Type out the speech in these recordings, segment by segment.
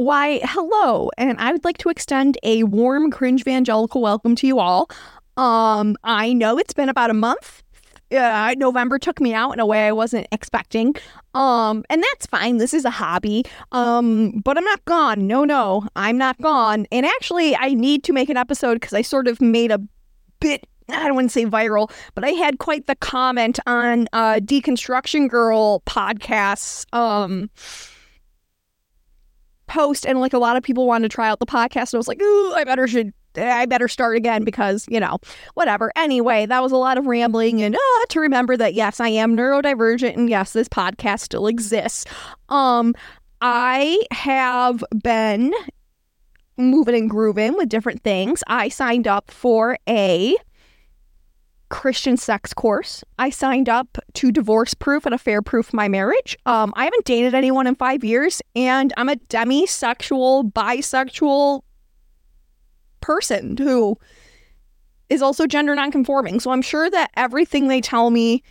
Why, hello, and I would like to extend a warm cringe evangelical welcome to you all. Um, I know it's been about a month. Uh, November took me out in a way I wasn't expecting. Um, and that's fine. This is a hobby. Um, but I'm not gone. No, no, I'm not gone. And actually, I need to make an episode because I sort of made a bit I don't want to say viral, but I had quite the comment on uh, Deconstruction Girl podcasts um, post, and like a lot of people wanted to try out the podcast. And I was like, ooh, I better should. I better start again because, you know, whatever. Anyway, that was a lot of rambling and uh, to remember that, yes, I am neurodivergent and yes, this podcast still exists. Um, I have been moving and grooving with different things. I signed up for a Christian sex course. I signed up to divorce proof and affair proof my marriage. Um, I haven't dated anyone in five years, and I'm a demisexual, bisexual person who is also gender nonconforming. So I'm sure that everything they tell me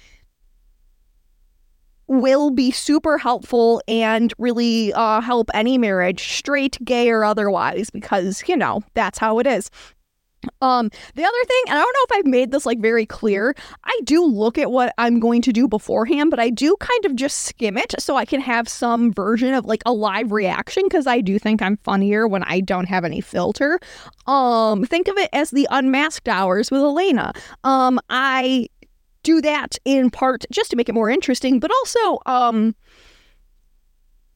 will be super helpful and really uh, help any marriage, straight, gay, or otherwise, because, you know, that's how it is. Um, the other thing, and I don't know if I've made this like very clear, I do look at what I'm going to do beforehand, but I do kind of just skim it so I can have some version of like a live reaction because I do think I'm funnier when I don't have any filter. Um, think of it as the unmasked hours with Elena. Um, I do that in part just to make it more interesting, but also um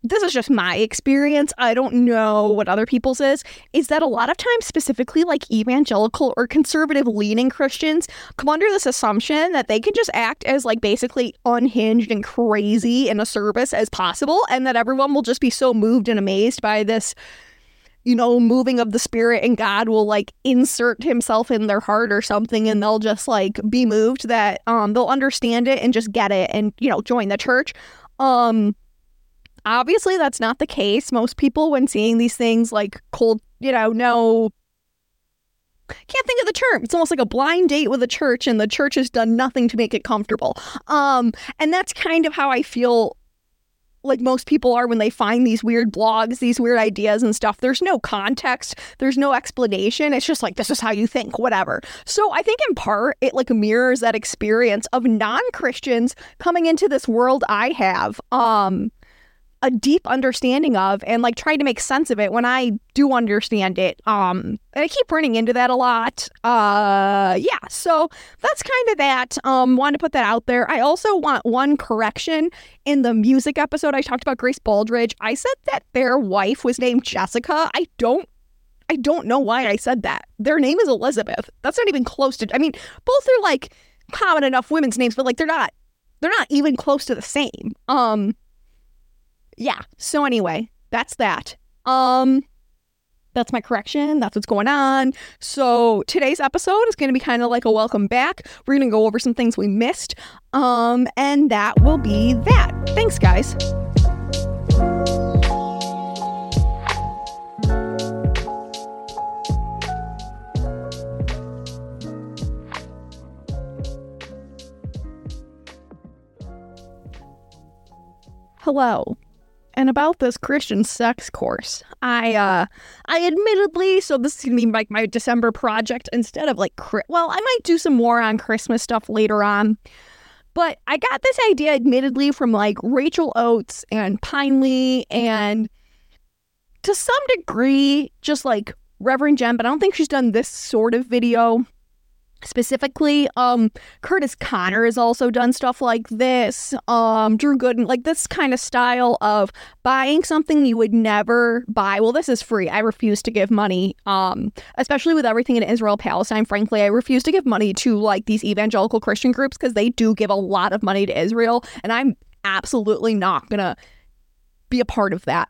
this is just my experience. I don't know what other people's is. Is that a lot of times, specifically like evangelical or conservative leaning Christians, come under this assumption that they can just act as like basically unhinged and crazy in a service as possible, and that everyone will just be so moved and amazed by this, you know, moving of the spirit, and God will like insert himself in their heart or something, and they'll just like be moved that um they'll understand it and just get it and you know join the church. Um Obviously, that's not the case. Most people, when seeing these things like cold, you know, no, can't think of the term. It's almost like a blind date with a church, and the church has done nothing to make it comfortable. Um, and that's kind of how I feel like most people are when they find these weird blogs, these weird ideas and stuff. There's no context, there's no explanation. It's just like, this is how you think, whatever. So I think in part, it like mirrors that experience of non Christians coming into this world I have. Um, a deep understanding of and like trying to make sense of it when I do understand it. Um I keep running into that a lot. Uh yeah, so that's kind of that. Um want to put that out there. I also want one correction in the music episode I talked about Grace Baldridge. I said that their wife was named Jessica. I don't I don't know why I said that. Their name is Elizabeth. That's not even close to I mean, both are like common enough women's names, but like they're not they're not even close to the same. Um yeah. So anyway, that's that. Um that's my correction. That's what's going on. So today's episode is going to be kind of like a welcome back. We're going to go over some things we missed. Um and that will be that. Thanks guys. Hello and about this Christian sex course. I uh I admittedly, so this is gonna be like my December project instead of like well, I might do some more on Christmas stuff later on. But I got this idea admittedly from like Rachel Oates and Pinely and to some degree just like Reverend Jen, but I don't think she's done this sort of video specifically um curtis connor has also done stuff like this. Um drew gooden like this kind of style of buying something you would never buy. Well this is free. I refuse to give money um especially with everything in israel palestine frankly i refuse to give money to like these evangelical christian groups because they do give a lot of money to israel and i'm absolutely not gonna be a part of that.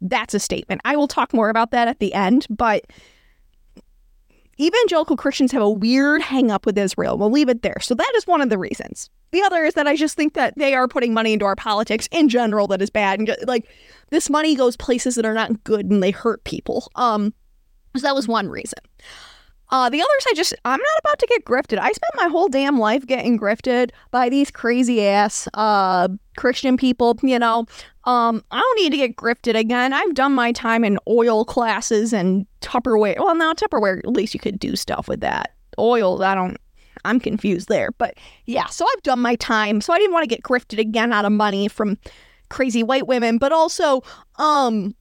That's a statement. I will talk more about that at the end but evangelical Christians have a weird hang up with Israel. We'll leave it there. So that is one of the reasons. The other is that I just think that they are putting money into our politics in general that is bad. And just, like this money goes places that are not good and they hurt people. Um, so that was one reason. Uh, the others, I just, I'm not about to get grifted. I spent my whole damn life getting grifted by these crazy ass uh, Christian people, you know. Um, I don't need to get grifted again. I've done my time in oil classes and Tupperware. Well, now Tupperware, at least you could do stuff with that. Oil, I don't, I'm confused there. But yeah, so I've done my time. So I didn't want to get grifted again out of money from crazy white women, but also, um,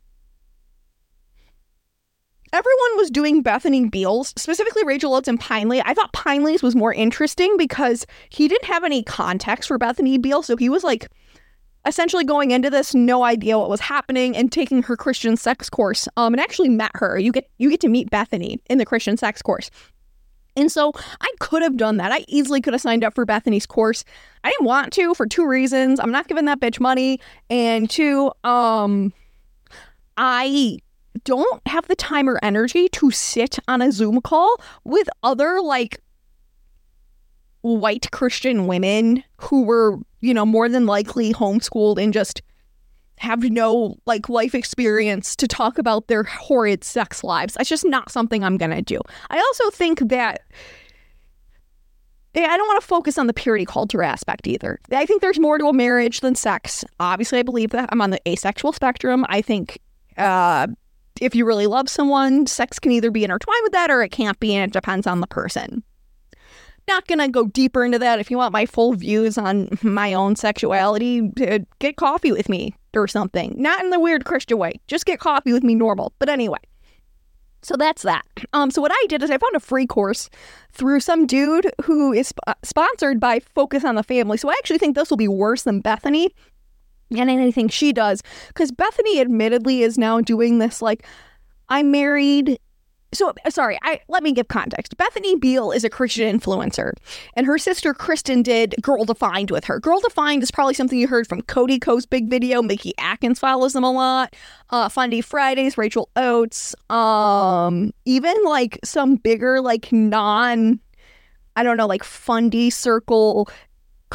everyone was doing Bethany Beals, specifically Rachel Oates and Pineley. I thought Pineley's was more interesting because he didn't have any context for Bethany Beals. So he was like essentially going into this no idea what was happening and taking her Christian sex course. Um, and actually met her. You get you get to meet Bethany in the Christian sex course. And so I could have done that. I easily could have signed up for Bethany's course. I didn't want to for two reasons. I'm not giving that bitch money. And two, um, I don't have the time or energy to sit on a Zoom call with other like white Christian women who were, you know, more than likely homeschooled and just have no like life experience to talk about their horrid sex lives. That's just not something I'm going to do. I also think that I don't want to focus on the purity culture aspect either. I think there's more to a marriage than sex. Obviously, I believe that. I'm on the asexual spectrum. I think uh, if you really love someone, sex can either be intertwined with that or it can't be, and it depends on the person. Not gonna go deeper into that. If you want my full views on my own sexuality, uh, get coffee with me or something. Not in the weird Christian way. Just get coffee with me normal. But anyway. So that's that. Um, so what I did is I found a free course through some dude who is sp- sponsored by Focus on the Family. So I actually think this will be worse than Bethany and anything she does. Because Bethany, admittedly, is now doing this like, I'm married. So sorry, I let me give context. Bethany Beal is a Christian influencer, and her sister Kristen did Girl Defined with her. Girl Defined is probably something you heard from Cody Ko's big video. Mickey Atkins follows them a lot. Uh, Fundy Fridays, Rachel Oates, um, even like some bigger like non I don't know, like fundy circle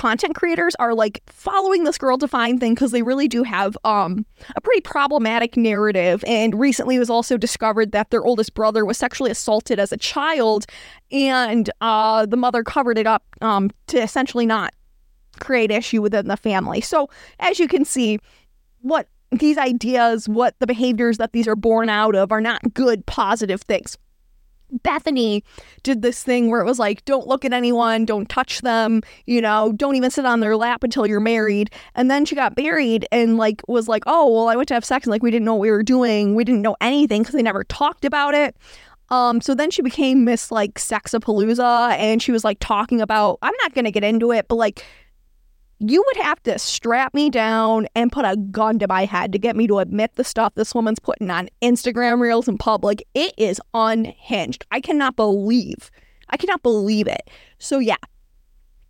content creators are like following this girl defined thing because they really do have um a pretty problematic narrative. And recently it was also discovered that their oldest brother was sexually assaulted as a child and uh the mother covered it up um to essentially not create issue within the family. So as you can see what these ideas what the behaviors that these are born out of are not good positive things Bethany did this thing where it was like, don't look at anyone, don't touch them, you know, don't even sit on their lap until you're married. And then she got married and like was like, oh, well, I went to have sex and like we didn't know what we were doing. We didn't know anything because they never talked about it. Um, so then she became Miss like Sexapalooza and she was like talking about, I'm not to get into it, but like you would have to strap me down and put a gun to my head to get me to admit the stuff this woman's putting on Instagram reels in public. It is unhinged. I cannot believe. I cannot believe it. So yeah,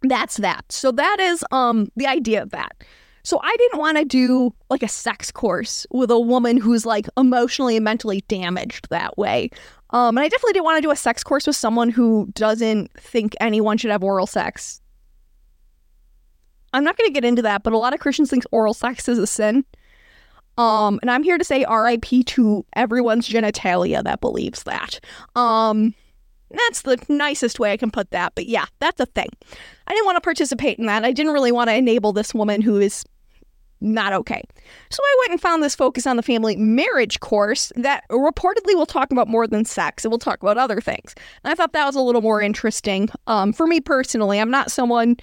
that's that. So that is um the idea of that. So I didn't want to do like a sex course with a woman who's like emotionally and mentally damaged that way. Um, and I definitely didn't want to do a sex course with someone who doesn't think anyone should have oral sex. I'm not going to get into that, but a lot of Christians think oral sex is a sin. Um, and I'm here to say RIP to everyone's genitalia that believes that. Um, that's the nicest way I can put that. But yeah, that's a thing. I didn't want to participate in that. I didn't really want to enable this woman who is not okay. So I went and found this Focus on the Family marriage course that reportedly will talk about more than sex. It will talk about other things. And I thought that was a little more interesting. Um, for me personally, I'm not someone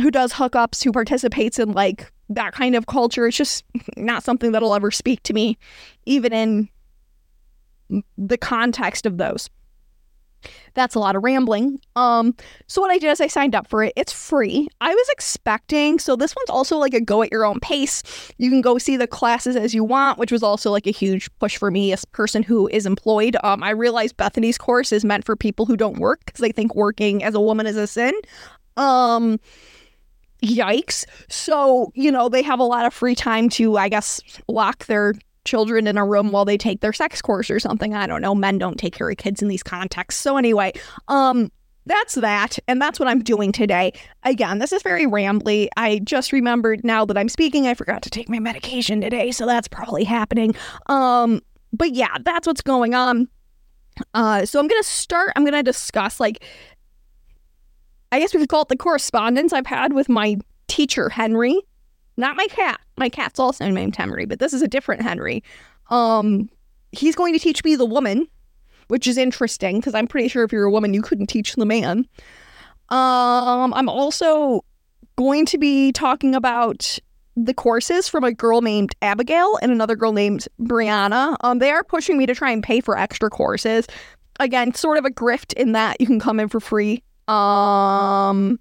who does hookups, who participates in like that kind of culture. It's just not something that'll ever speak to me, even in the context of those. That's a lot of rambling. Um, so what I did is I signed up for it. It's free. I was expecting, so this one's also like a go at your own pace. You can go see the classes as you want, which was also like a huge push for me as a person who is employed. Um, I realized Bethany's course is meant for people who don't work because they think working as a woman is a sin. Um, yikes. So, you know, they have a lot of free time to, I guess, lock their children in a room while they take their sex course or something. I don't know. Men don't take care of kids in these contexts. So anyway, um that's that and that's what I'm doing today. Again, this is very rambly. I just remembered now that I'm speaking I forgot to take my medication today, so that's probably happening. Um but yeah, that's what's going on. Uh, so I'm gonna start. I'm gonna discuss like, I guess we could call it the correspondence I've had with my teacher Henry, not my cat. My cat's also named Henry, but this is a different Henry. Um, he's going to teach me the woman, which is interesting because I'm pretty sure if you're a woman, you couldn't teach the man. Um, I'm also going to be talking about the courses from a girl named Abigail and another girl named Brianna. Um, they are pushing me to try and pay for extra courses. Again, sort of a grift in that you can come in for free. Um,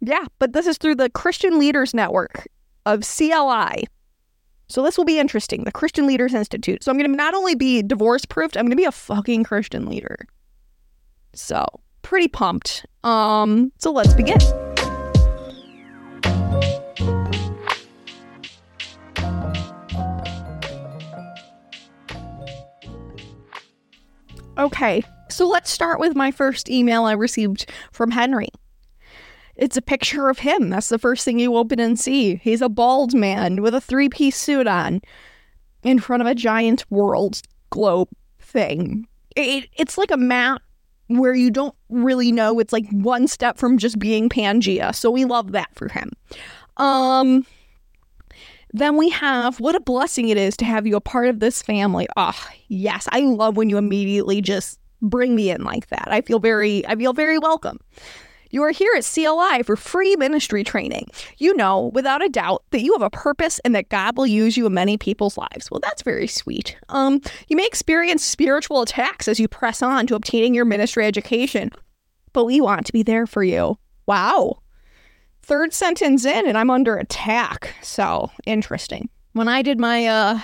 yeah, but this is through the Christian Leaders Network of CLI. So this will be interesting. The Christian Leaders Institute. So I'm going to not only be divorce proofed, I'm going to be a fucking Christian leader. So pretty pumped. Um, so let's begin. Okay, so let's start with my first email I received from Henry. It's a picture of him. That's the first thing you open and see. He's a bald man with a three piece suit on in front of a giant world globe thing. It, it's like a map where you don't really know. It's like one step from just being Pangea. So we love that for him. Um, then we have what a blessing it is to have you a part of this family. Oh, yes, I love when you immediately just bring me in like that. I feel very I feel very welcome. You are here at CLI for free ministry training. You know, without a doubt, that you have a purpose and that God will use you in many people's lives. Well, that's very sweet. Um, you may experience spiritual attacks as you press on to obtaining your ministry education, but we want to be there for you. Wow third sentence in and I'm under attack. So interesting. When I did my uh,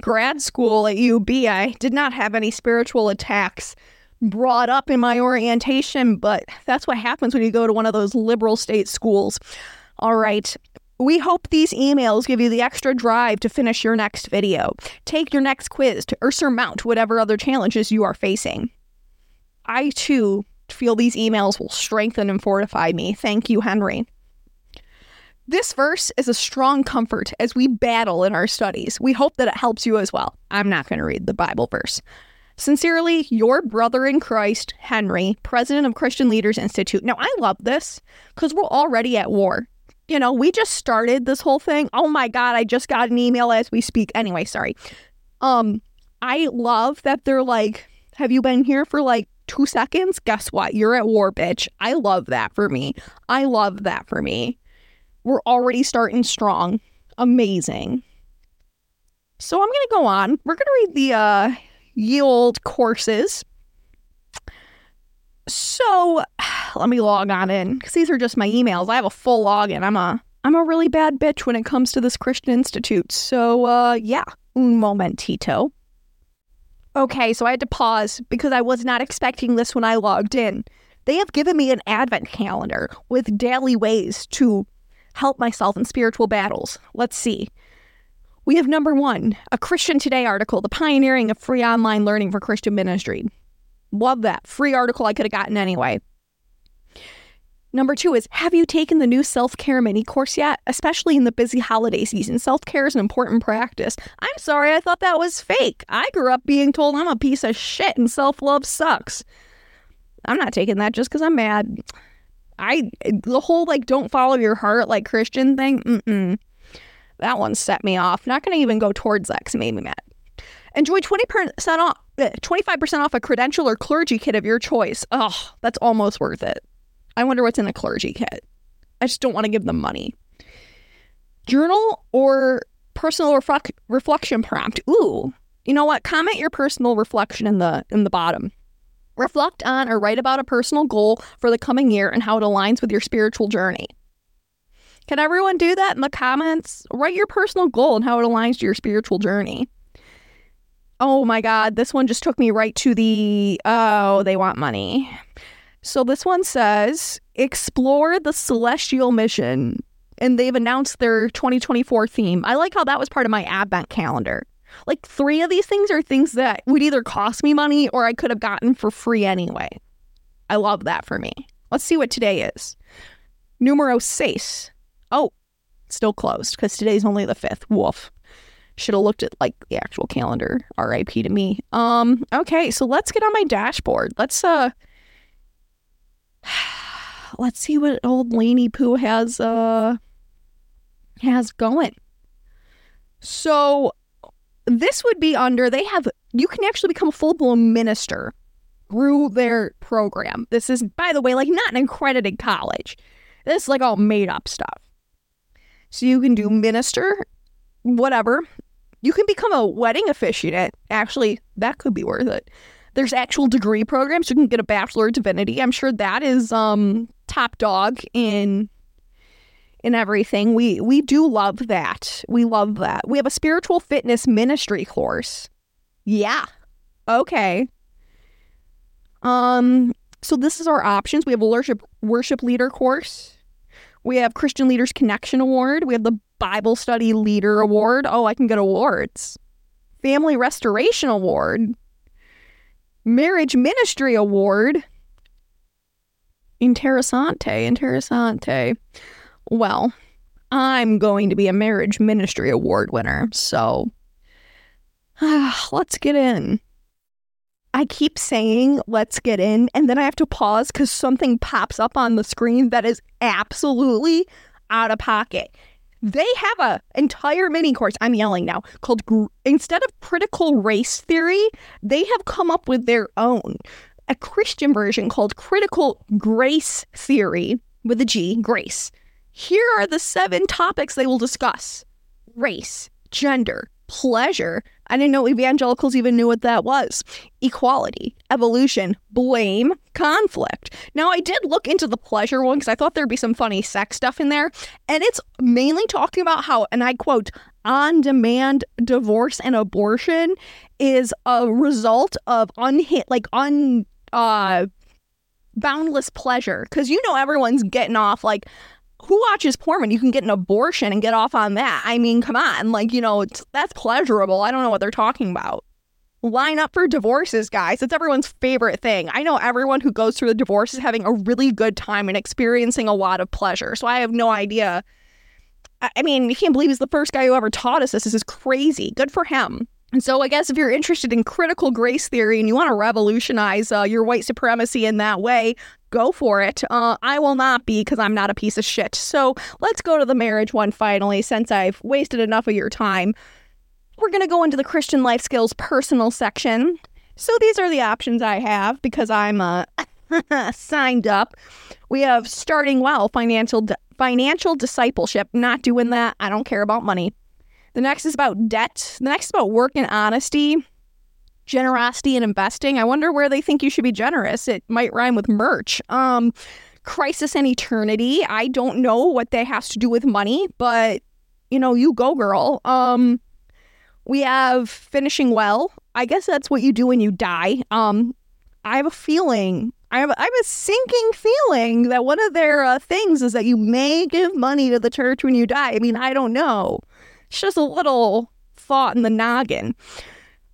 grad school at UB, I did not have any spiritual attacks brought up in my orientation, but that's what happens when you go to one of those liberal state schools. All right. We hope these emails give you the extra drive to finish your next video, take your next quiz, to, or surmount whatever other challenges you are facing. I too feel these emails will strengthen and fortify me. Thank you, Henry. This verse is a strong comfort as we battle in our studies. We hope that it helps you as well. I'm not going to read the Bible verse. Sincerely, your brother in Christ, Henry, president of Christian Leaders Institute. Now, I love this because we're already at war. You know, we just started this whole thing. Oh my God, I just got an email as we speak. Anyway, sorry. Um, I love that they're like, have you been here for like two seconds? Guess what? You're at war, bitch. I love that for me. I love that for me. We're already starting strong. Amazing. So I'm going to go on. We're going to read the uh, yield courses. So let me log on in because these are just my emails. I have a full login. I'm a I'm a really bad bitch when it comes to this Christian Institute. So uh, yeah, un momentito. Okay, so I had to pause because I was not expecting this when I logged in. They have given me an advent calendar with daily ways to help myself in spiritual battles. Let's see. We have number one, a Christian Today article, The Pioneering of Free Online Learning for Christian Ministry. Love that. Free article I could have gotten anyway. Number two is Have you taken the new self care mini course yet? Especially in the busy holiday season. Self care is an important practice. I'm sorry, I thought that was fake. I grew up being told I'm a piece of shit and self love sucks. I'm not taking that just because I'm mad. I the whole like don't follow your heart like Christian thing. Mm-mm. That one set me off. Not going to even go towards that because it made me mad. Enjoy 20% off, 25% eh, off a credential or clergy kit of your choice. Oh, that's almost worth it. I wonder what's in a clergy kit. I just don't want to give them money. Journal or personal reflect- reflection prompt. Ooh, you know what? Comment your personal reflection in the in the bottom. Reflect on or write about a personal goal for the coming year and how it aligns with your spiritual journey. Can everyone do that in the comments? Write your personal goal and how it aligns to your spiritual journey. Oh my God, this one just took me right to the oh, they want money. So this one says explore the celestial mission, and they've announced their 2024 theme. I like how that was part of my Advent calendar. Like three of these things are things that would either cost me money or I could have gotten for free anyway. I love that for me. Let's see what today is. Numero seis. Oh, still closed because today's only the fifth. Woof. Should have looked at like the actual calendar. RIP to me. Um, okay, so let's get on my dashboard. Let's uh let's see what old Laney Pooh has uh has going. So this would be under they have you can actually become a full-blown minister through their program. This is by the way like not an accredited college. This is like all made up stuff. So you can do minister whatever. You can become a wedding officiant. Actually, that could be worth it. There's actual degree programs. You can get a bachelor of divinity. I'm sure that is um top dog in in everything. We we do love that. We love that. We have a spiritual fitness ministry course. Yeah. Okay. Um so this is our options. We have a worship worship leader course. We have Christian Leaders Connection Award. We have the Bible Study Leader Award. Oh, I can get awards. Family Restoration Award. Marriage Ministry Award. Interessante, interessante. Well, I'm going to be a Marriage Ministry Award winner, so let's get in. I keep saying let's get in, and then I have to pause because something pops up on the screen that is absolutely out of pocket. They have a entire mini course. I'm yelling now called instead of critical race theory, they have come up with their own a Christian version called critical grace theory with a G, grace. Here are the seven topics they will discuss: race, gender, pleasure. I didn't know evangelicals even knew what that was. Equality, evolution, blame, conflict. Now, I did look into the pleasure one because I thought there'd be some funny sex stuff in there. And it's mainly talking about how, and I quote, on demand divorce and abortion is a result of unhit, like un, uh, boundless pleasure. Because you know, everyone's getting off like, who watches porn when you can get an abortion and get off on that? I mean, come on. Like, you know, that's pleasurable. I don't know what they're talking about. Line up for divorces, guys. It's everyone's favorite thing. I know everyone who goes through the divorce is having a really good time and experiencing a lot of pleasure. So I have no idea. I mean, you can't believe he's the first guy who ever taught us this. This is crazy. Good for him. And so, I guess if you're interested in critical grace theory and you want to revolutionize uh, your white supremacy in that way, go for it. Uh, I will not be because I'm not a piece of shit. So, let's go to the marriage one finally, since I've wasted enough of your time. We're going to go into the Christian life skills personal section. So, these are the options I have because I'm uh, signed up. We have starting well, financial, financial discipleship. Not doing that. I don't care about money. The next is about debt. The next is about work and honesty, generosity and investing. I wonder where they think you should be generous. It might rhyme with merch. Um, crisis and eternity. I don't know what that has to do with money, but you know, you go, girl. Um, we have finishing well. I guess that's what you do when you die. Um, I have a feeling. I have, I have a sinking feeling that one of their uh, things is that you may give money to the church when you die. I mean, I don't know. It's just a little thought in the noggin.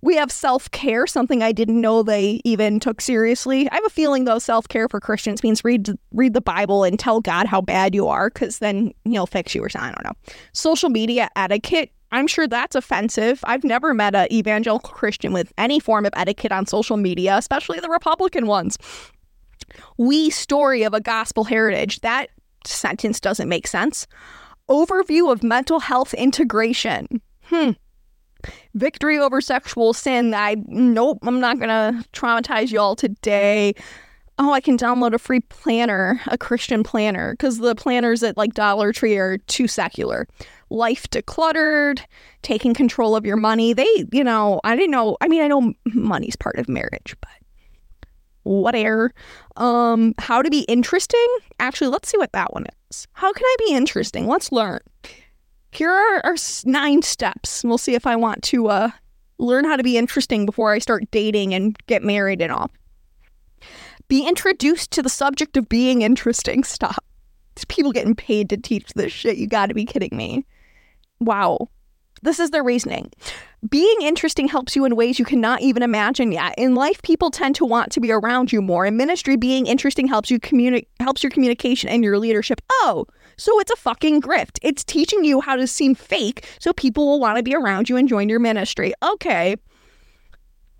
We have self care, something I didn't know they even took seriously. I have a feeling, though, self care for Christians means read read the Bible and tell God how bad you are, because then He'll fix you or something. I don't know. Social media etiquette. I'm sure that's offensive. I've never met an evangelical Christian with any form of etiquette on social media, especially the Republican ones. We story of a gospel heritage. That sentence doesn't make sense. Overview of mental health integration. Hmm. Victory over sexual sin. I nope, I'm not gonna traumatize y'all today. Oh, I can download a free planner, a Christian planner, because the planners at like Dollar Tree are too secular. Life decluttered, taking control of your money. They, you know, I didn't know. I mean, I know money's part of marriage, but whatever. Um, how to be interesting? Actually, let's see what that one is. How can I be interesting? Let's learn. Here are our nine steps. We'll see if I want to uh, learn how to be interesting before I start dating and get married and all. Be introduced to the subject of being interesting. Stop. There's people getting paid to teach this shit. You gotta be kidding me. Wow. This is their reasoning. Being interesting helps you in ways you cannot even imagine yet. In life, people tend to want to be around you more. In ministry, being interesting helps you communicate helps your communication and your leadership. Oh, So it's a fucking grift. It's teaching you how to seem fake so people will want to be around you and join your ministry. Okay.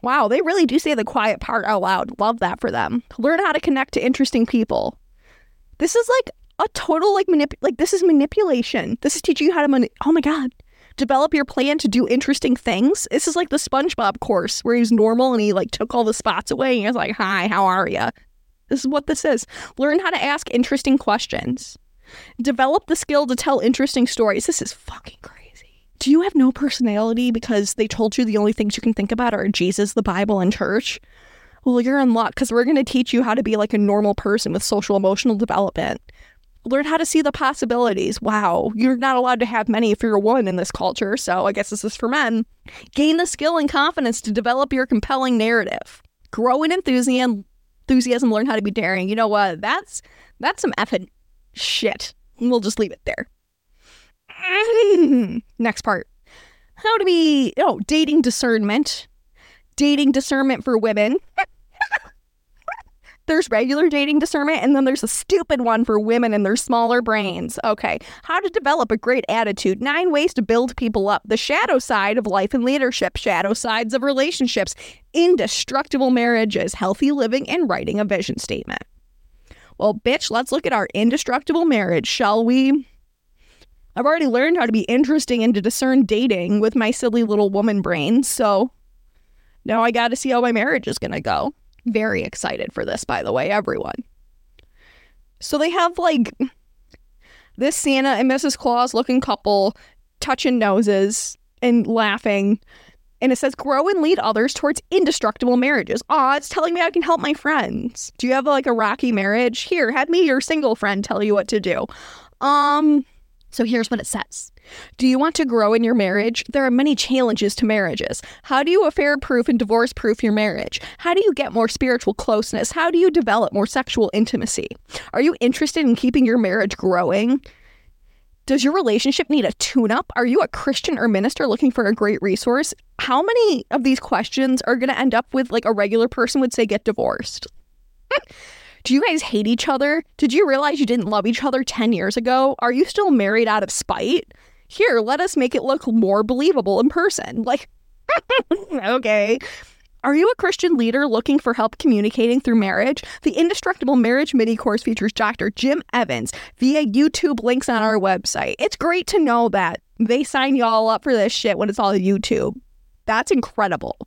Wow, they really do say the quiet part out loud. Love that for them. Learn how to connect to interesting people. This is like a total like manip like this is manipulation. This is teaching you how to mani- oh my god. Develop your plan to do interesting things. This is like the SpongeBob course where he's normal and he like took all the spots away and he was like, "Hi, how are you?" This is what this is. Learn how to ask interesting questions. Develop the skill to tell interesting stories. This is fucking crazy. Do you have no personality because they told you the only things you can think about are Jesus, the Bible, and church? Well, you're in luck because we're going to teach you how to be like a normal person with social emotional development. Learn how to see the possibilities. Wow, you're not allowed to have many if you're a woman in this culture, so I guess this is for men. Gain the skill and confidence to develop your compelling narrative. Grow in enthusiasm, enthusiasm, learn how to be daring. You know what? That's that's some effing shit. We'll just leave it there. Next part. How to be oh, dating discernment. Dating discernment for women. There's regular dating discernment, and then there's a stupid one for women and their smaller brains. Okay, how to develop a great attitude. Nine ways to build people up. The shadow side of life and leadership, shadow sides of relationships, indestructible marriages, healthy living, and writing a vision statement. Well, bitch, let's look at our indestructible marriage, shall we? I've already learned how to be interesting and to discern dating with my silly little woman brain, so now I got to see how my marriage is going to go. Very excited for this, by the way, everyone. So they have like this Santa and Mrs. Claus looking couple touching noses and laughing. And it says, grow and lead others towards indestructible marriages. Aw, it's telling me I can help my friends. Do you have like a rocky marriage? Here, have me your single friend tell you what to do. Um, so here's what it says Do you want to grow in your marriage? There are many challenges to marriages. How do you affair proof and divorce proof your marriage? How do you get more spiritual closeness? How do you develop more sexual intimacy? Are you interested in keeping your marriage growing? Does your relationship need a tune up? Are you a Christian or minister looking for a great resource? How many of these questions are going to end up with like a regular person would say get divorced? Do you guys hate each other? Did you realize you didn't love each other 10 years ago? Are you still married out of spite? Here, let us make it look more believable in person. Like, okay. Are you a Christian leader looking for help communicating through marriage? The Indestructible Marriage mini course features Dr. Jim Evans via YouTube links on our website. It's great to know that they sign y'all up for this shit when it's all YouTube. That's incredible.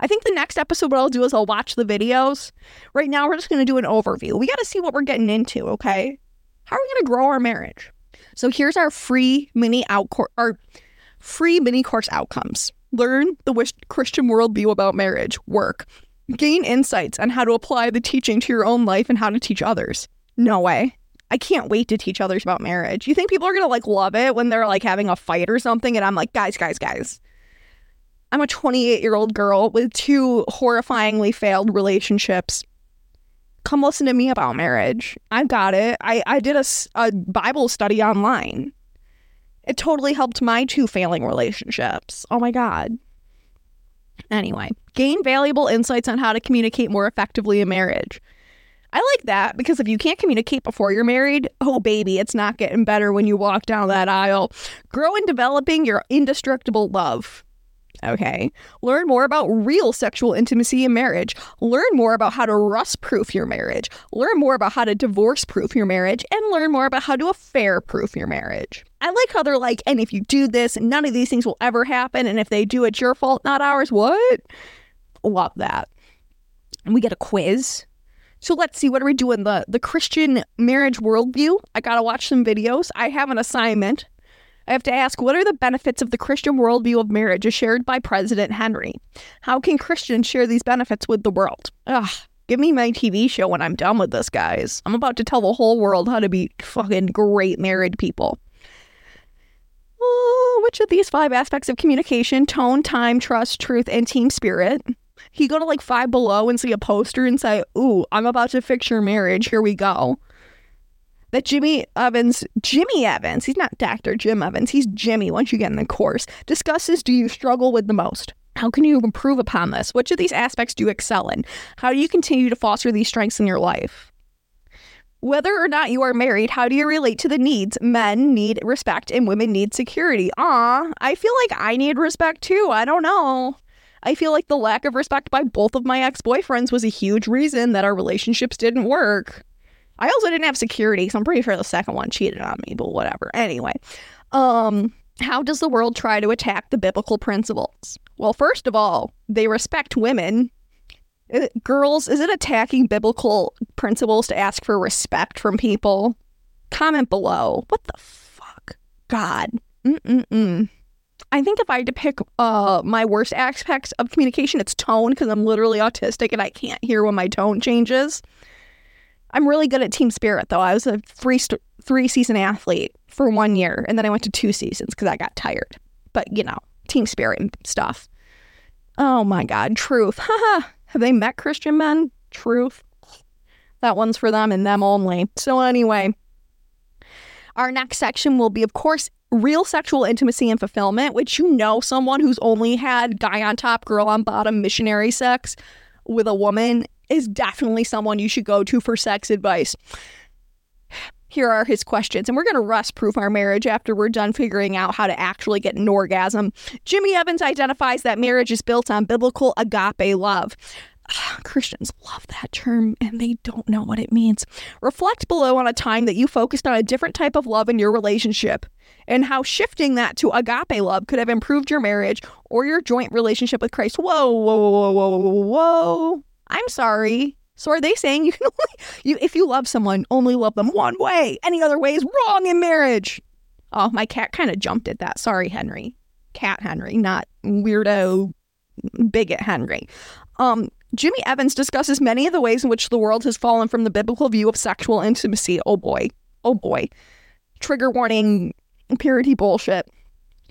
I think the next episode, what I'll do is I'll watch the videos. Right now, we're just going to do an overview. We got to see what we're getting into, okay? How are we going to grow our marriage? So here's our free mini out our free mini course outcomes. Learn the Christian worldview about marriage, work, gain insights on how to apply the teaching to your own life and how to teach others. No way. I can't wait to teach others about marriage. You think people are going to like love it when they're like having a fight or something and I'm like, "Guys, guys, guys. I'm a 28 year old girl with two horrifyingly failed relationships. Come listen to me about marriage. I've got it. I, I did a, a Bible study online. It totally helped my two failing relationships. Oh my God. Anyway, gain valuable insights on how to communicate more effectively in marriage. I like that because if you can't communicate before you're married, oh baby, it's not getting better when you walk down that aisle. Grow in developing your indestructible love. Okay. Learn more about real sexual intimacy in marriage. Learn more about how to rust proof your marriage. Learn more about how to divorce proof your marriage. And learn more about how to affair proof your marriage. I like how they're like, and if you do this, none of these things will ever happen. And if they do, it's your fault, not ours. What? Love that. And we get a quiz. So let's see, what are we doing? The the Christian marriage worldview. I gotta watch some videos. I have an assignment I have to ask what are the benefits of the Christian worldview of marriage as shared by President Henry? How can Christians share these benefits with the world? Ugh, give me my TV show when I'm done with this, guys. I'm about to tell the whole world how to be fucking great married people. Oh, which of these five aspects of communication tone, time, trust, truth, and team spirit? You go to like five below and see a poster and say, Ooh, I'm about to fix your marriage. Here we go that Jimmy Evans, Jimmy Evans, he's not Dr. Jim Evans, he's Jimmy once you get in the course, discusses do you struggle with the most? How can you improve upon this? Which of these aspects do you excel in? How do you continue to foster these strengths in your life? Whether or not you are married, how do you relate to the needs? Men need respect and women need security. Ah, I feel like I need respect too. I don't know. I feel like the lack of respect by both of my ex boyfriends was a huge reason that our relationships didn't work. I also didn't have security, so I'm pretty sure the second one cheated on me, but whatever. Anyway, um, how does the world try to attack the biblical principles? Well, first of all, they respect women. Uh, girls, is it attacking biblical principles to ask for respect from people? Comment below. What the fuck? God. Mm-mm-mm. I think if I had to pick uh, my worst aspects of communication, it's tone because I'm literally autistic and I can't hear when my tone changes. I'm really good at team spirit, though. I was a three st- three season athlete for one year, and then I went to two seasons because I got tired. But you know, team spirit and stuff. Oh my God, truth. Have they met Christian men? Truth. That one's for them and them only. So anyway, our next section will be, of course, real sexual intimacy and fulfillment, which you know someone who's only had guy on top, girl on bottom missionary sex with a woman is definitely someone you should go to for sex advice. Here are his questions, and we're going to rust proof our marriage after we're done figuring out how to actually get an orgasm. Jimmy Evans identifies that marriage is built on biblical agape love. Christians love that term and they don't know what it means. Reflect below on a time that you focused on a different type of love in your relationship and how shifting that to agape love could have improved your marriage or your joint relationship with Christ. Whoa, whoa, whoa, whoa, whoa, whoa. I'm sorry. So are they saying you can only you if you love someone, only love them one way. Any other way is wrong in marriage. Oh, my cat kind of jumped at that. Sorry, Henry. Cat Henry, not weirdo bigot Henry. Um, Jimmy Evans discusses many of the ways in which the world has fallen from the biblical view of sexual intimacy. Oh boy. Oh boy. Trigger warning, purity bullshit.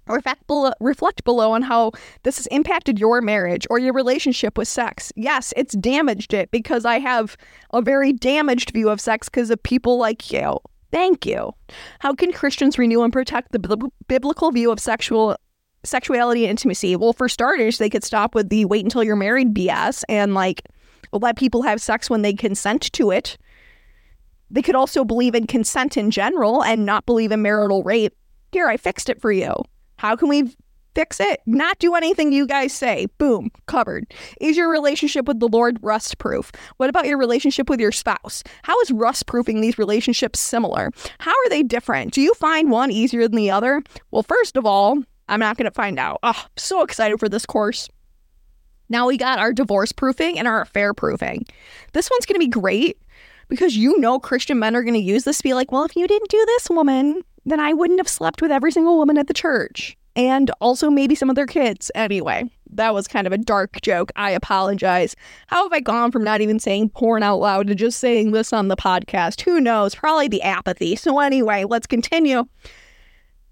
Reflect below, reflect below on how this has impacted your marriage or your relationship with sex. Yes, it's damaged it because I have a very damaged view of sex because of people like you. Thank you. How can Christians renew and protect the b- biblical view of sexual sexuality and intimacy? Well, for starters, they could stop with the wait until you're married BS and like let people have sex when they consent to it. They could also believe in consent in general and not believe in marital rape. Here, I fixed it for you. How can we fix it? Not do anything you guys say. Boom, covered. Is your relationship with the Lord rust proof? What about your relationship with your spouse? How is rust proofing these relationships similar? How are they different? Do you find one easier than the other? Well, first of all, I'm not going to find out. Oh, I'm so excited for this course. Now we got our divorce proofing and our affair proofing. This one's going to be great because you know Christian men are going to use this to be like, well, if you didn't do this, woman, then I wouldn't have slept with every single woman at the church. And also maybe some of their kids. Anyway, that was kind of a dark joke. I apologize. How have I gone from not even saying porn out loud to just saying this on the podcast? Who knows? Probably the apathy. So, anyway, let's continue.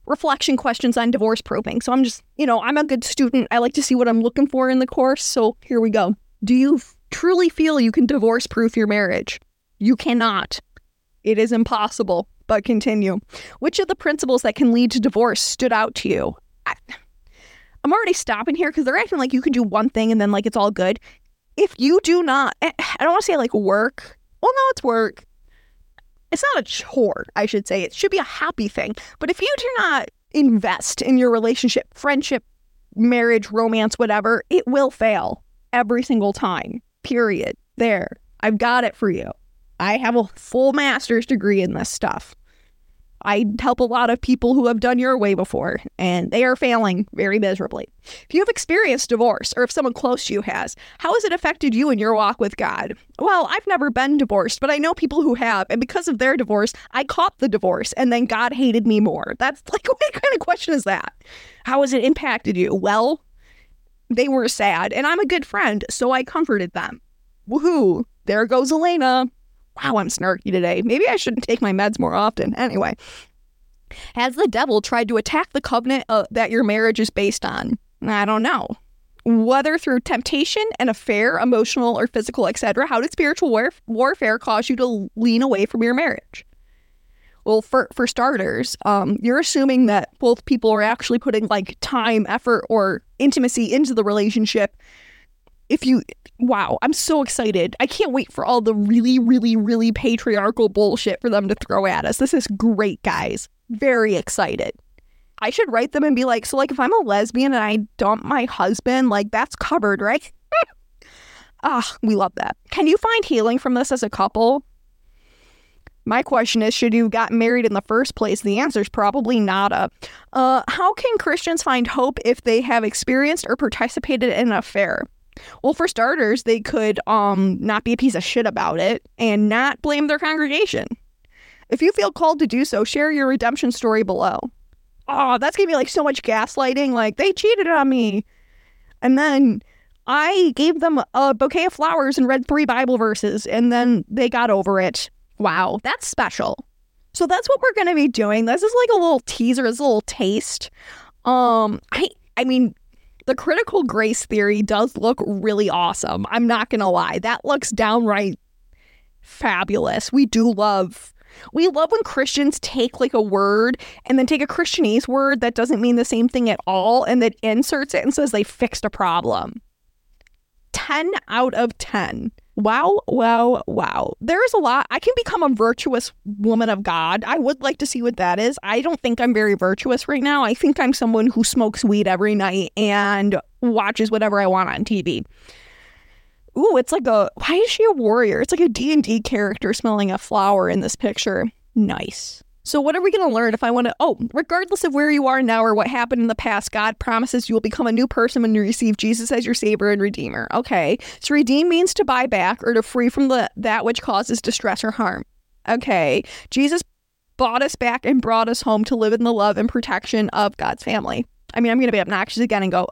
Reflection questions on divorce proofing. So, I'm just, you know, I'm a good student. I like to see what I'm looking for in the course. So, here we go. Do you truly feel you can divorce proof your marriage? You cannot. It is impossible but continue. Which of the principles that can lead to divorce stood out to you? I, I'm already stopping here because they're acting like you can do one thing and then like it's all good. If you do not, eh, I don't want to say like work. Well, no, it's work. It's not a chore, I should say. It should be a happy thing. But if you do not invest in your relationship, friendship, marriage, romance, whatever, it will fail every single time. Period. There. I've got it for you. I have a full master's degree in this stuff. I help a lot of people who have done your way before, and they are failing very miserably. If you have experienced divorce, or if someone close to you has, how has it affected you in your walk with God? Well, I've never been divorced, but I know people who have, and because of their divorce, I caught the divorce, and then God hated me more. That's like, what kind of question is that? How has it impacted you? Well, they were sad, and I'm a good friend, so I comforted them. Woohoo! There goes Elena wow, I'm snarky today. Maybe I shouldn't take my meds more often. Anyway, has the devil tried to attack the covenant uh, that your marriage is based on? I don't know. Whether through temptation, an affair, emotional or physical, etc., how did spiritual war- warfare cause you to lean away from your marriage? Well, for for starters, um, you're assuming that both people are actually putting like time, effort, or intimacy into the relationship if you wow, I'm so excited. I can't wait for all the really, really, really patriarchal bullshit for them to throw at us. This is great, guys. Very excited. I should write them and be like, so like if I'm a lesbian and I dump my husband, like that's covered, right? Ah, we love that. Can you find healing from this as a couple? My question is, should you gotten married in the first place? The answer is probably nada. Uh, how can Christians find hope if they have experienced or participated in an affair? Well, for starters, they could um not be a piece of shit about it and not blame their congregation. If you feel called to do so, share your redemption story below. Oh, that's gonna be like so much gaslighting. Like they cheated on me, and then I gave them a bouquet of flowers and read three Bible verses, and then they got over it. Wow, that's special. So that's what we're to be doing. This is like a little teaser, this a little taste. Um, I, I mean, the critical grace theory does look really awesome. I'm not going to lie. That looks downright fabulous. We do love we love when Christians take like a word and then take a Christianese word that doesn't mean the same thing at all and that inserts it and says they fixed a problem. 10 out of 10. Wow, wow, wow. There is a lot. I can become a virtuous woman of God. I would like to see what that is. I don't think I'm very virtuous right now. I think I'm someone who smokes weed every night and watches whatever I want on TV. Ooh, it's like a why is she a warrior? It's like a D&D character smelling a flower in this picture. Nice. So, what are we going to learn if I want to? Oh, regardless of where you are now or what happened in the past, God promises you will become a new person when you receive Jesus as your Savior and Redeemer. Okay. So, redeem means to buy back or to free from the that which causes distress or harm. Okay. Jesus bought us back and brought us home to live in the love and protection of God's family. I mean, I'm going to be obnoxious again and go,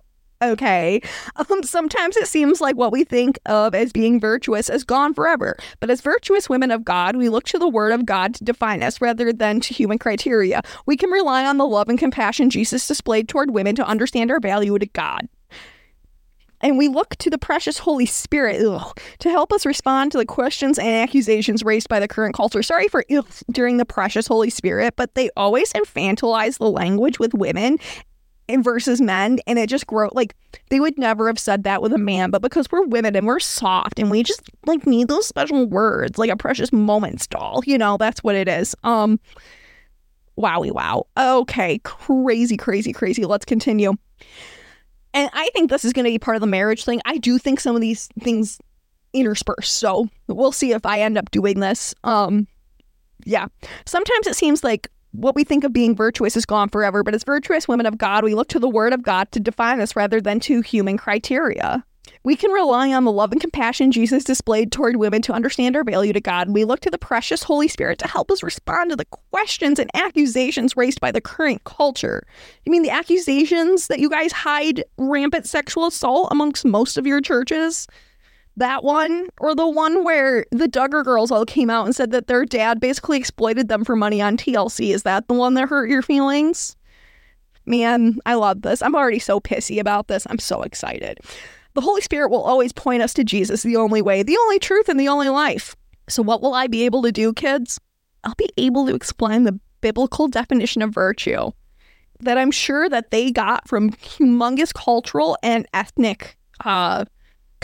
okay. Um, sometimes it seems like what we think of as being virtuous is gone forever. But as virtuous women of God, we look to the Word of God to define us rather than to human criteria. We can rely on the love and compassion Jesus displayed toward women to understand our value to God. And we look to the precious Holy Spirit ugh, to help us respond to the questions and accusations raised by the current culture. Sorry for ugh, during the precious Holy Spirit, but they always infantilize the language with women and versus men and it just grow like they would never have said that with a man but because we're women and we're soft and we just like need those special words like a precious moments doll you know that's what it is. Um wowie wow. Okay crazy crazy crazy. Let's continue. And i think this is going to be part of the marriage thing. I do think some of these things intersperse so we'll see if i end up doing this. Um yeah. Sometimes it seems like what we think of being virtuous is gone forever, but as virtuous women of God, we look to the Word of God to define us rather than to human criteria. We can rely on the love and compassion Jesus displayed toward women to understand our value to God. We look to the precious Holy Spirit to help us respond to the questions and accusations raised by the current culture. You mean the accusations that you guys hide rampant sexual assault amongst most of your churches? That one or the one where the Duggar girls all came out and said that their dad basically exploited them for money on TLC. Is that the one that hurt your feelings? Man, I love this. I'm already so pissy about this. I'm so excited. The Holy Spirit will always point us to Jesus, the only way, the only truth, and the only life. So, what will I be able to do, kids? I'll be able to explain the biblical definition of virtue that I'm sure that they got from humongous cultural and ethnic uh,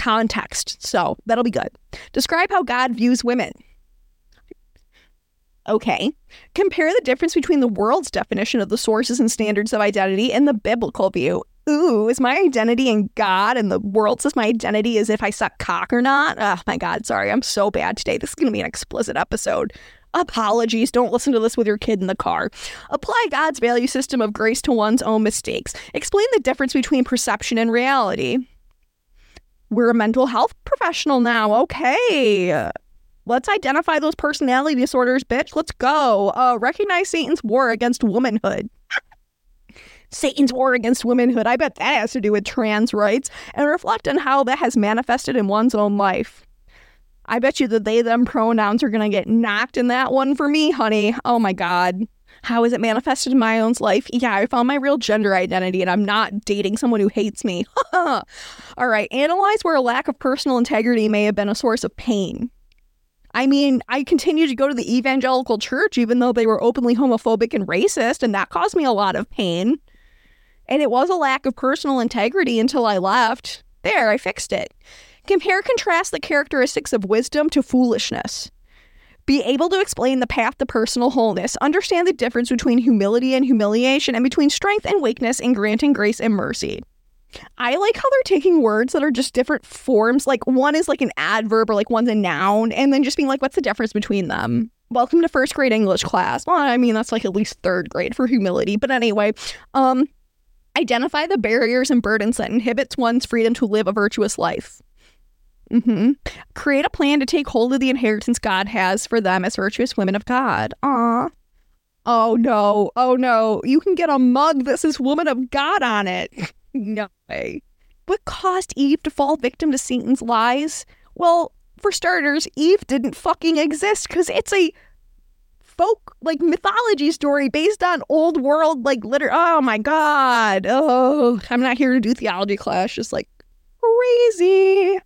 context. So that'll be good. Describe how God views women. Okay. Compare the difference between the world's definition of the sources and standards of identity and the biblical view. Ooh, is my identity in God and the world says my identity is if I suck cock or not? Oh my God, sorry. I'm so bad today. This is going to be an explicit episode. Apologies. Don't listen to this with your kid in the car. Apply God's value system of grace to one's own mistakes. Explain the difference between perception and reality we're a mental health professional now. Okay. Let's identify those personality disorders, bitch. Let's go. Uh, recognize Satan's war against womanhood. Satan's war against womanhood. I bet that has to do with trans rights and reflect on how that has manifested in one's own life. I bet you the they them pronouns are going to get knocked in that one for me, honey. Oh my God. How is it manifested in my own life? Yeah, I found my real gender identity and I'm not dating someone who hates me. All right, analyze where a lack of personal integrity may have been a source of pain. I mean, I continued to go to the evangelical church even though they were openly homophobic and racist, and that caused me a lot of pain. And it was a lack of personal integrity until I left. There, I fixed it. Compare contrast the characteristics of wisdom to foolishness. Be able to explain the path to personal wholeness. Understand the difference between humility and humiliation and between strength and weakness in granting grace and mercy. I like how they're taking words that are just different forms. Like one is like an adverb or like one's a noun, and then just being like, what's the difference between them? Welcome to first grade English class. Well, I mean, that's like at least third grade for humility. But anyway, um, identify the barriers and burdens that inhibits one's freedom to live a virtuous life. Mm-hmm. Create a plan to take hold of the inheritance God has for them as virtuous women of God. Ah. Oh no. Oh no. You can get a mug that says woman of God on it. no way. What caused Eve to fall victim to Satan's lies? Well, for starters, Eve didn't fucking exist because it's a folk like mythology story based on old world like liter oh my god oh i'm not here to do theology class just like crazy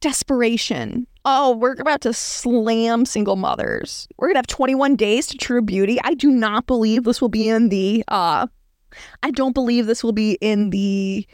desperation. Oh, we're about to slam single mothers. We're gonna have 21 days to true beauty. I do not believe this will be in the uh I don't believe this will be in the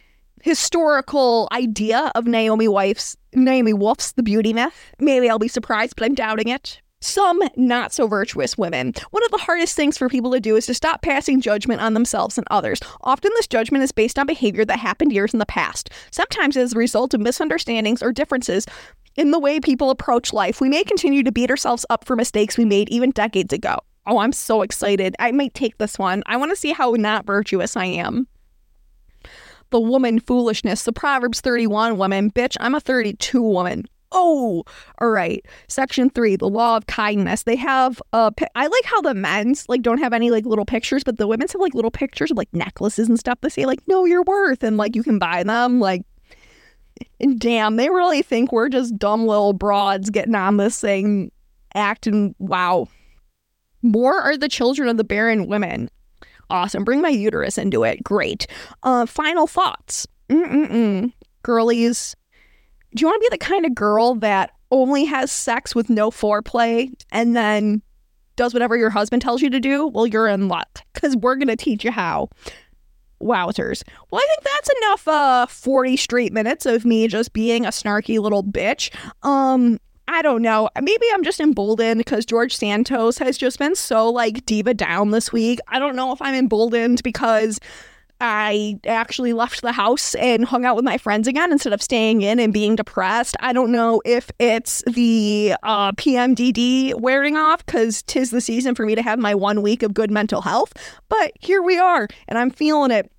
historical idea of Naomi Wife's Naomi Wolf's The Beauty Myth. Maybe I'll be surprised, but I'm doubting it. Some not so virtuous women. One of the hardest things for people to do is to stop passing judgment on themselves and others. Often, this judgment is based on behavior that happened years in the past. Sometimes, as a result of misunderstandings or differences in the way people approach life, we may continue to beat ourselves up for mistakes we made even decades ago. Oh, I'm so excited. I might take this one. I want to see how not virtuous I am. The woman foolishness. The Proverbs 31 woman. Bitch, I'm a 32 woman oh, all right. Section three, the law of kindness. They have uh, I like how the men's like don't have any like little pictures, but the women's have like little pictures of like necklaces and stuff. They say like, know your worth, and like you can buy them. Like, damn, they really think we're just dumb little broads getting on this thing, acting. Wow. More are the children of the barren women. Awesome. Bring my uterus into it. Great. Uh, final thoughts. Mm-mm-mm. Girlies, do you want to be the kind of girl that only has sex with no foreplay and then does whatever your husband tells you to do? Well, you're in luck because we're going to teach you how. Wowzers. Well, I think that's enough uh 40 straight minutes of me just being a snarky little bitch. Um I don't know. Maybe I'm just emboldened because George Santos has just been so like diva down this week. I don't know if I'm emboldened because I actually left the house and hung out with my friends again instead of staying in and being depressed. I don't know if it's the uh, PMDD wearing off because tis the season for me to have my one week of good mental health, but here we are and I'm feeling it.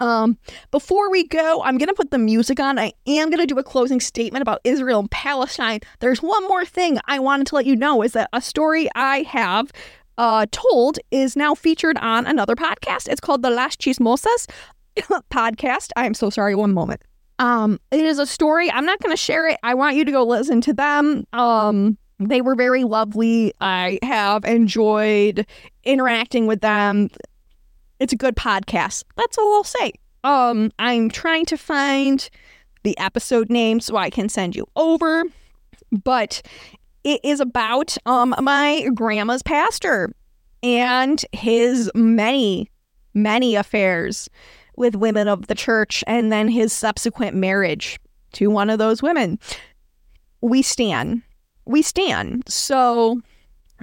Um, before we go, I'm going to put the music on. I am going to do a closing statement about Israel and Palestine. There's one more thing I wanted to let you know is that a story I have uh, told is now featured on another podcast. It's called the Las Chismosas podcast. I'm so sorry. One moment. Um, it is a story. I'm not going to share it. I want you to go listen to them. Um, they were very lovely. I have enjoyed interacting with them. It's a good podcast. That's all I'll say. Um, I'm trying to find the episode name so I can send you over. But it is about um my grandma's pastor and his many many affairs with women of the church and then his subsequent marriage to one of those women. We stand we stand so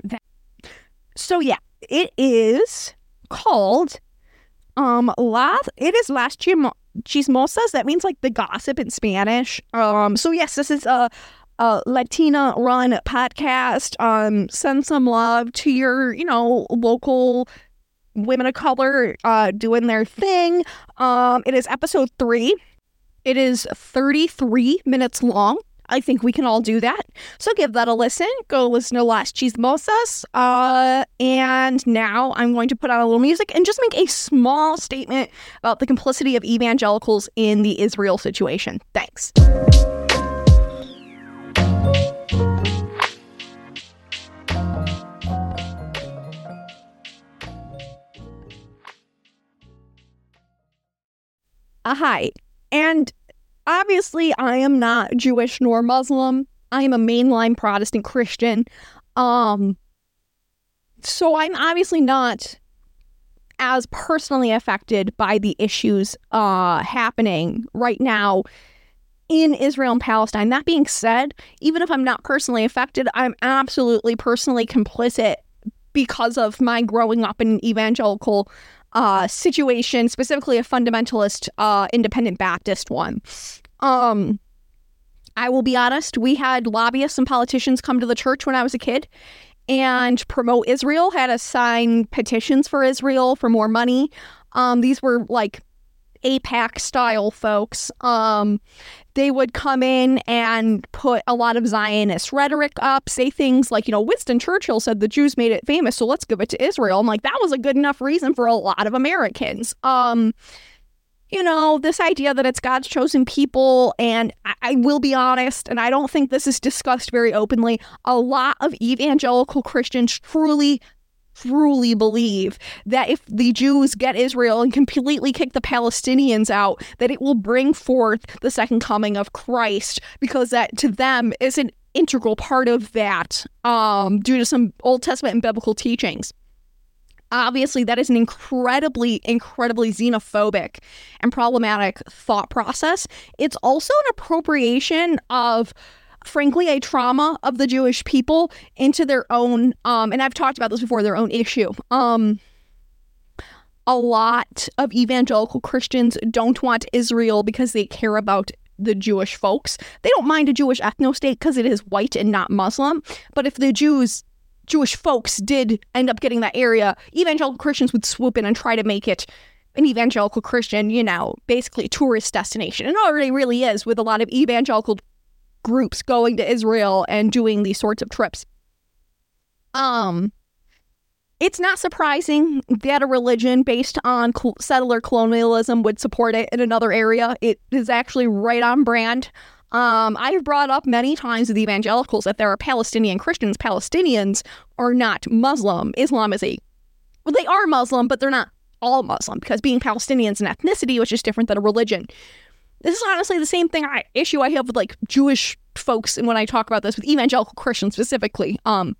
that, so yeah it is called um las it is las chismosas that means like the gossip in spanish. Um so yes this is a uh, Latina run podcast. Um, send some love to your, you know, local women of color uh, doing their thing. Um, it is episode three. It is 33 minutes long. I think we can all do that. So give that a listen. Go listen to Las Chismosas. Uh, and now I'm going to put on a little music and just make a small statement about the complicity of evangelicals in the Israel situation. Thanks. A hi. And obviously, I am not Jewish nor Muslim. I am a mainline Protestant Christian. Um, so I'm obviously not as personally affected by the issues uh, happening right now in Israel and Palestine. That being said, even if I'm not personally affected, I'm absolutely personally complicit because of my growing up in an evangelical uh, situation, specifically a fundamentalist uh, independent Baptist one. Um, I will be honest, we had lobbyists and politicians come to the church when I was a kid and promote Israel, had us sign petitions for Israel for more money. Um, these were like AIPAC style folks. Um, they would come in and put a lot of Zionist rhetoric up, say things like, you know, Winston Churchill said the Jews made it famous, so let's give it to Israel. I'm like, that was a good enough reason for a lot of Americans. Um, you know, this idea that it's God's chosen people, and I, I, will be honest, and I don't think this is discussed very openly, a lot of evangelical Christians truly truly believe that if the Jews get Israel and completely kick the Palestinians out, that it will bring forth the second coming of Christ, because that to them is an integral part of that um, due to some Old Testament and biblical teachings. Obviously, that is an incredibly, incredibly xenophobic and problematic thought process. It's also an appropriation of frankly a trauma of the Jewish people into their own um and I've talked about this before their own issue. Um a lot of evangelical Christians don't want Israel because they care about the Jewish folks. They don't mind a Jewish ethno state because it is white and not Muslim. But if the Jews, Jewish folks, did end up getting that area, evangelical Christians would swoop in and try to make it an evangelical Christian, you know, basically tourist destination. And already really is with a lot of evangelical groups going to Israel and doing these sorts of trips. Um, it's not surprising that a religion based on settler colonialism would support it in another area. It is actually right on brand. Um, I've brought up many times with evangelicals that there are Palestinian Christians. Palestinians are not Muslim. Islam is a, well, they are Muslim, but they're not all Muslim because being Palestinian is an ethnicity, which is different than a religion. This is honestly the same thing I issue I have with like Jewish folks and when I talk about this with evangelical Christians specifically. Um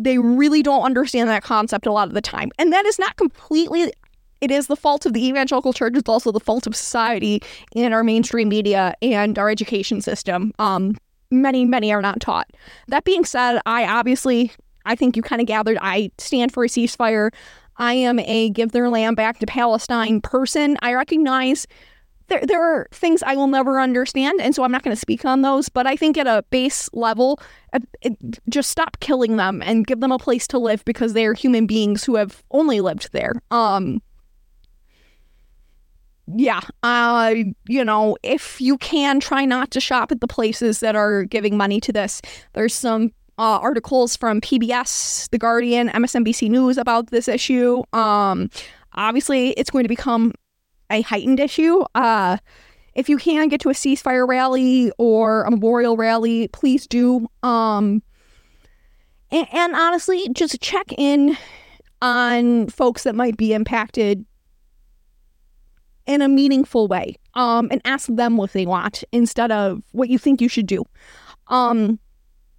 they really don't understand that concept a lot of the time. And that is not completely it is the fault of the evangelical church. It's also the fault of society and our mainstream media and our education system. Um, many, many are not taught. That being said, I obviously, I think you kind of gathered, I stand for a ceasefire. I am a give their land back to Palestine person. I recognize there there are things I will never understand, and so I'm not going to speak on those. But I think at a base level, just stop killing them and give them a place to live because they are human beings who have only lived there. Um, yeah, uh, you know, if you can, try not to shop at the places that are giving money to this. There's some uh, articles from PBS, The Guardian, MSNBC News about this issue. Um, obviously, it's going to become a heightened issue. Uh, if you can get to a ceasefire rally or a memorial rally, please do. Um, and, and honestly, just check in on folks that might be impacted in a meaningful way um, and ask them what they want instead of what you think you should do. Um,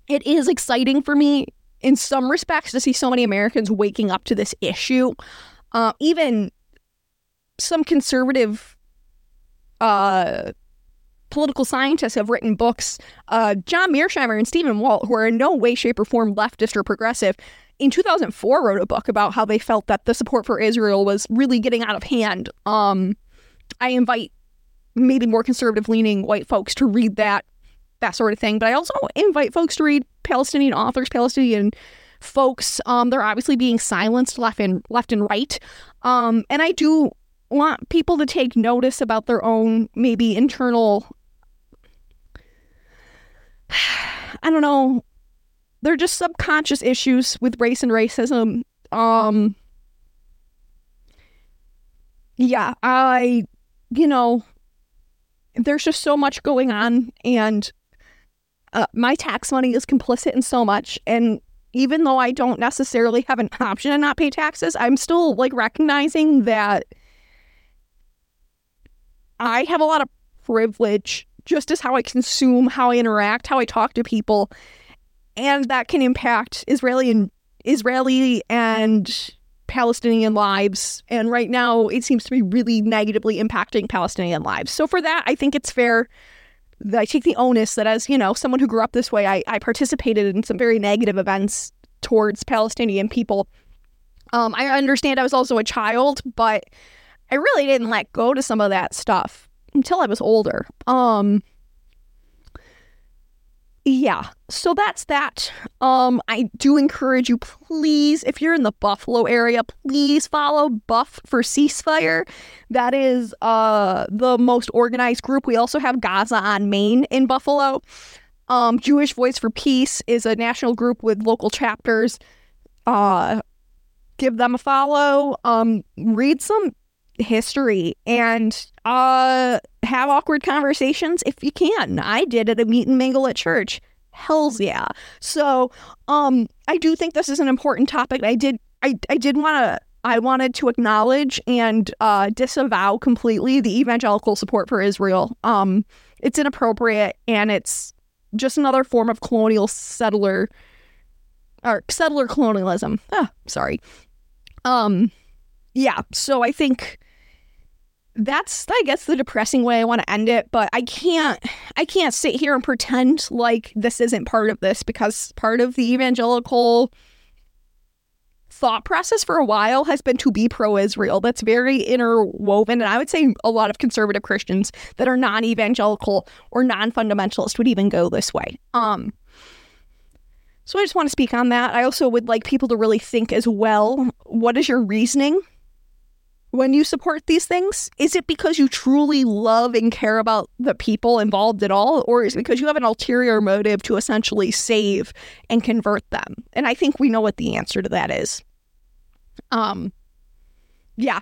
it is exciting for me in some respects to see so many Americans waking up to this issue. Uh, even some conservative uh, political scientists have written books. Uh, John Mearsheimer and Stephen Walt, who are in no way, shape, or form leftist or progressive, in 2004 wrote a book about how they felt that the support for Israel was really getting out of hand. Um, I invite maybe more conservative leaning white folks to read that that sort of thing, but I also invite folks to read Palestinian authors, Palestinian folks. Um, they're obviously being silenced left and left and right. Um, and I do want people to take notice about their own maybe internal I don't know. They're just subconscious issues with race and racism. Um Yeah, I you know, there's just so much going on and uh, my tax money is complicit in so much and even though I don't necessarily have an option to not pay taxes, I'm still like recognizing that I have a lot of privilege just as how I consume, how I interact, how I talk to people, and that can impact Israeli and Israeli and Palestinian lives. And right now, it seems to be really negatively impacting Palestinian lives. So for that, I think it's fair that I take the onus that as, you know, someone who grew up this way, I, I participated in some very negative events towards Palestinian people. Um, I understand I was also a child, but I really didn't let go to some of that stuff until I was older. Um, yeah so that's that. Um i do encourage you please if you're in the buffalo area please follow buff for ceasefire. That is uh the most organized group. We also have gaza on main in buffalo. Um jewish voice for peace is a national group with local chapters. Uh give them a follow. Um read some history and uh have awkward conversations if you can. I did at a meet and mingle at church. Hells yeah. So um I do think this is an important topic. I did I, I did want to I wanted to acknowledge and uh, disavow completely the evangelical support for Israel. Um, it's inappropriate and it's just another form of colonial settler or settler colonialism. Ah, sorry. Um, yeah. So I think that's I guess the depressing way I want to end it, but I can't I can't sit here and pretend like this isn't part of this because part of the evangelical thought process for a while has been to be pro-Israel. That's very interwoven and I would say a lot of conservative Christians that are non-evangelical or non-fundamentalist would even go this way. Um so I just want to speak on that. I also would like people to really think as well, what is your reasoning when you support these things? Is it because you truly love and care about the people involved at all? Or is it because you have an ulterior motive to essentially save and convert them? And I think we know what the answer to that is. Um, yeah.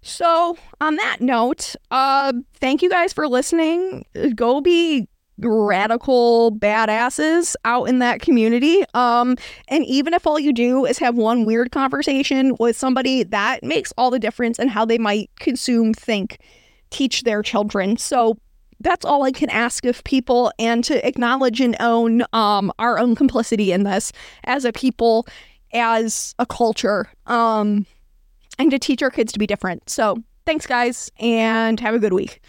So on that note, uh, thank you guys for listening. Go be radical badasses out in that community. Um, and even if all you do is have one weird conversation with somebody, that makes all the difference in how they might consume, think, teach their children. So that's all I can ask of people and to acknowledge and own um, our own complicity in this as a people, as a culture, um, and to teach our kids to be different. So thanks, guys, and have a good week.